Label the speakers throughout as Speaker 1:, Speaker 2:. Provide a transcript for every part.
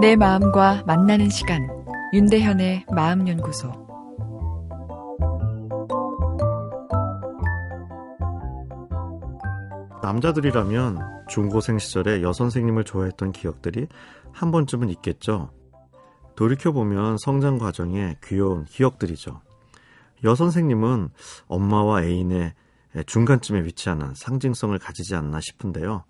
Speaker 1: 내 마음과 만나는 시간 윤대현의 마음연구소
Speaker 2: 남자들이라면 중고생 시절에 여선생님을 좋아했던 기억들이 한 번쯤은 있겠죠. 돌이켜보면 성장 과정에 귀여운 기억들이죠. 여선생님은 엄마와 애인의 중간쯤에 위치하는 상징성을 가지지 않나 싶은데요.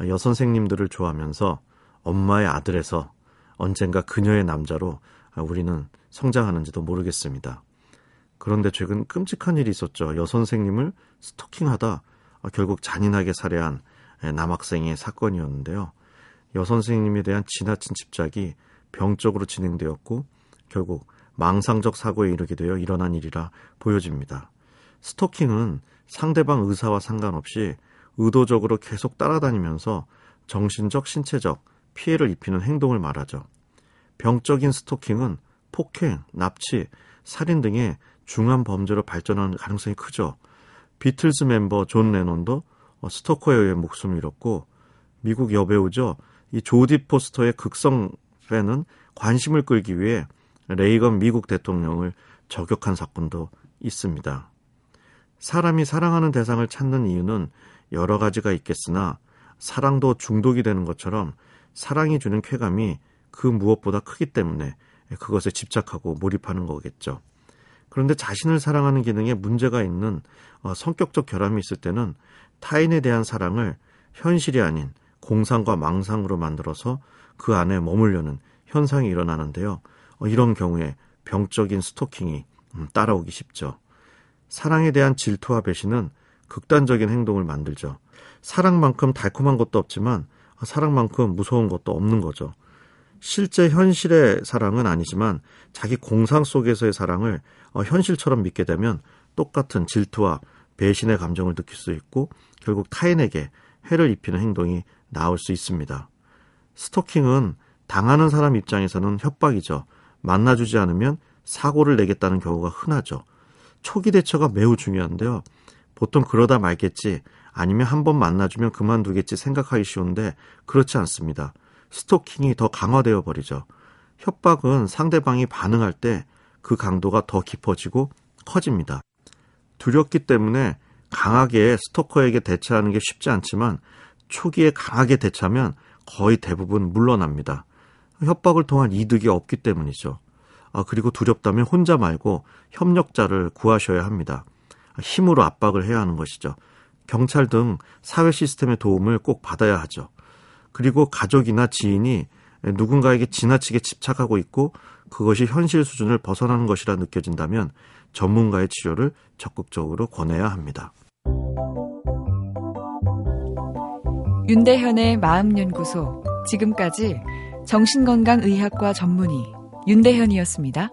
Speaker 2: 여선생님들을 좋아하면서 엄마의 아들에서 언젠가 그녀의 남자로 우리는 성장하는지도 모르겠습니다. 그런데 최근 끔찍한 일이 있었죠. 여선생님을 스토킹하다 결국 잔인하게 살해한 남학생의 사건이었는데요. 여선생님에 대한 지나친 집착이 병적으로 진행되었고 결국 망상적 사고에 이르게 되어 일어난 일이라 보여집니다. 스토킹은 상대방 의사와 상관없이 의도적으로 계속 따라다니면서 정신적, 신체적 피해를 입히는 행동을 말하죠. 병적인 스토킹은 폭행, 납치, 살인 등의 중한 범죄로 발전하는 가능성이 크죠. 비틀즈 멤버 존 레논도 스토커에 의해 목숨을 잃었고 미국 여배우죠. 이 조디 포스터의 극성 팬은 관심을 끌기 위해 레이건 미국 대통령을 저격한 사건도 있습니다. 사람이 사랑하는 대상을 찾는 이유는 여러 가지가 있겠으나 사랑도 중독이 되는 것처럼 사랑이 주는 쾌감이 그 무엇보다 크기 때문에 그것에 집착하고 몰입하는 거겠죠. 그런데 자신을 사랑하는 기능에 문제가 있는 어, 성격적 결함이 있을 때는 타인에 대한 사랑을 현실이 아닌 공상과 망상으로 만들어서 그 안에 머물려는 현상이 일어나는데요. 어, 이런 경우에 병적인 스토킹이 음, 따라오기 쉽죠. 사랑에 대한 질투와 배신은 극단적인 행동을 만들죠. 사랑만큼 달콤한 것도 없지만 사랑만큼 무서운 것도 없는 거죠. 실제 현실의 사랑은 아니지만 자기 공상 속에서의 사랑을 어, 현실처럼 믿게 되면 똑같은 질투와 배신의 감정을 느낄 수 있고 결국 타인에게 해를 입히는 행동이 나올 수 있습니다. 스토킹은 당하는 사람 입장에서는 협박이죠. 만나주지 않으면 사고를 내겠다는 경우가 흔하죠. 초기 대처가 매우 중요한데요. 보통 그러다 말겠지, 아니면 한 번 만나주면 그만두겠지 생각하기 쉬운데 그렇지 않습니다. 스토킹이 더 강화되어 버리죠. 협박은 상대방이 반응할 때 그 강도가 더 깊어지고 커집니다. 두렵기 때문에 강하게 스토커에게 대처하는 게 쉽지 않지만 초기에 강하게 대처하면 거의 대부분 물러납니다. 협박을 통한 이득이 없기 때문이죠. 아, 그리고 두렵다면 혼자 말고 협력자를 구하셔야 합니다. 힘으로 압박을 해야 하는 것이죠. 경찰 등 사회 시스템의 도움을 꼭 받아야 하죠. 그리고 가족이나 지인이 누군가에게 지나치게 집착하고 있고 그것이 현실 수준을 벗어나는 것이라 느껴진다면 전문가의 치료를 적극적으로 권해야 합니다.
Speaker 1: 윤대현의 마음연구소 지금까지 정신건강의학과 전문의 윤대현이었습니다.